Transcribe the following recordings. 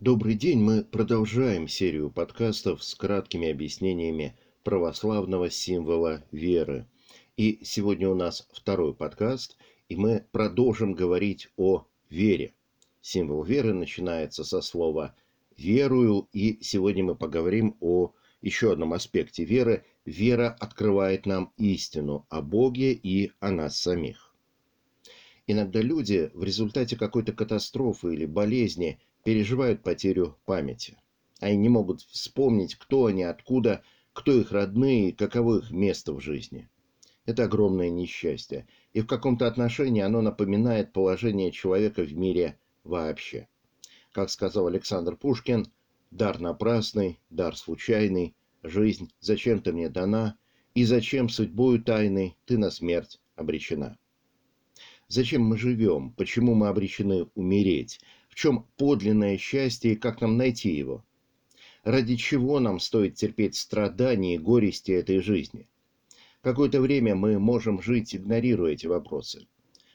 Добрый день, мы продолжаем серию подкастов с краткими объяснениями православного символа веры. И сегодня у нас второй подкаст, и мы продолжим говорить о вере. Символ веры начинается со слова «верую», и сегодня мы поговорим о еще одном аспекте веры. Вера открывает нам истину о Боге и о нас самих. Иногда люди в результате какой-то катастрофы или болезни переживают потерю памяти. Они не могут вспомнить, кто они, откуда, кто их родные, каково их место в жизни. Это огромное несчастье, и в каком-то отношении оно напоминает положение человека в мире вообще. Как сказал Александр Пушкин, дар напрасный, дар случайный, жизнь зачем-то мне дана, и зачем судьбою тайной ты на смерть обречена. Зачем мы живем? Почему мы обречены умереть? Чем подлинное счастье и как нам найти его? Ради чего нам стоит терпеть страдания и горести этой жизни? Какое-то время мы можем жить, игнорируя эти вопросы,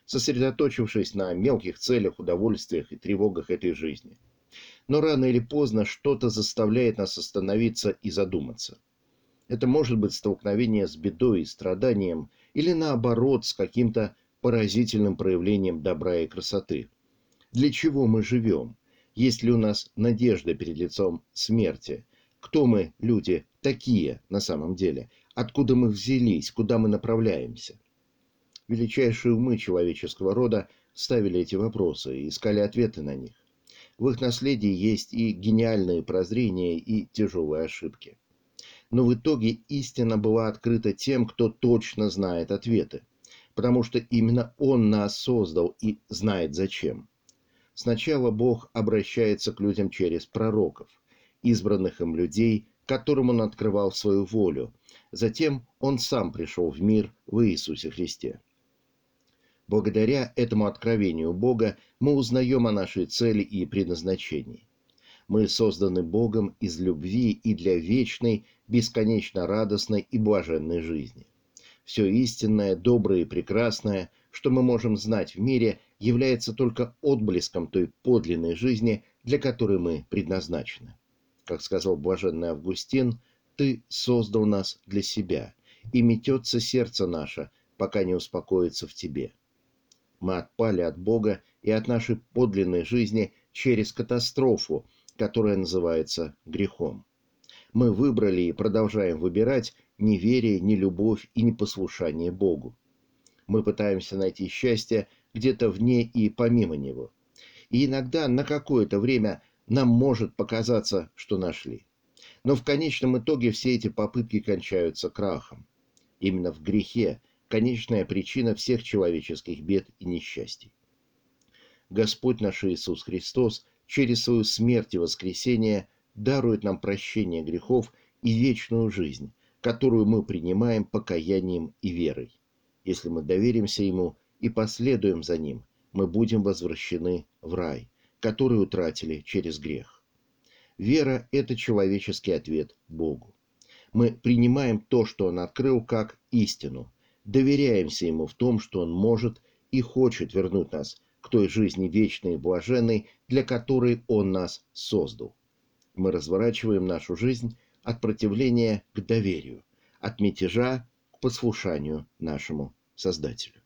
сосредоточившись на мелких целях, удовольствиях и тревогах этой жизни. Но рано или поздно что-то заставляет нас остановиться и задуматься. Это может быть столкновение с бедой и страданием, или наоборот, с каким-то поразительным проявлением добра и красоты. Для чего мы живем? Есть ли у нас надежда перед лицом смерти? Кто мы, люди, такие на самом деле? Откуда мы взялись? Куда мы направляемся? Величайшие умы человеческого рода ставили эти вопросы и искали ответы на них. В их наследии есть и гениальные прозрения, и тяжелые ошибки. Но в итоге истина была открыта тем, кто точно знает ответы – потому что именно Он нас создал и знает зачем. Сначала Бог обращается к людям через пророков, избранных им людей, которым Он открывал свою волю. Затем Он сам пришел в мир в Иисусе Христе. Благодаря этому откровению Бога мы узнаем о нашей цели и предназначении. Мы созданы Богом из любви и для вечной, бесконечно радостной и блаженной жизни все истинное, доброе и прекрасное, что мы можем знать в мире, является только отблеском той подлинной жизни, для которой мы предназначены. Как сказал блаженный Августин, «Ты создал нас для себя, и метется сердце наше, пока не успокоится в тебе». Мы отпали от Бога и от нашей подлинной жизни через катастрофу, которая называется грехом. Мы выбрали и продолжаем выбирать неверие, нелюбовь и непослушание Богу. Мы пытаемся найти счастье где-то вне и помимо него. И иногда на какое-то время нам может показаться, что нашли. Но в конечном итоге все эти попытки кончаются крахом. Именно в грехе конечная причина всех человеческих бед и несчастий. Господь наш Иисус Христос через свою смерть и воскресение дарует нам прощение грехов и вечную жизнь, которую мы принимаем покаянием и верой. Если мы доверимся Ему и последуем за Ним, мы будем возвращены в рай, который утратили через грех. Вера – это человеческий ответ Богу. Мы принимаем то, что Он открыл, как истину, доверяемся Ему в том, что Он может и хочет вернуть нас к той жизни вечной и блаженной, для которой Он нас создал. Мы разворачиваем нашу жизнь от противления к доверию, от мятежа к послушанию нашему Создателю.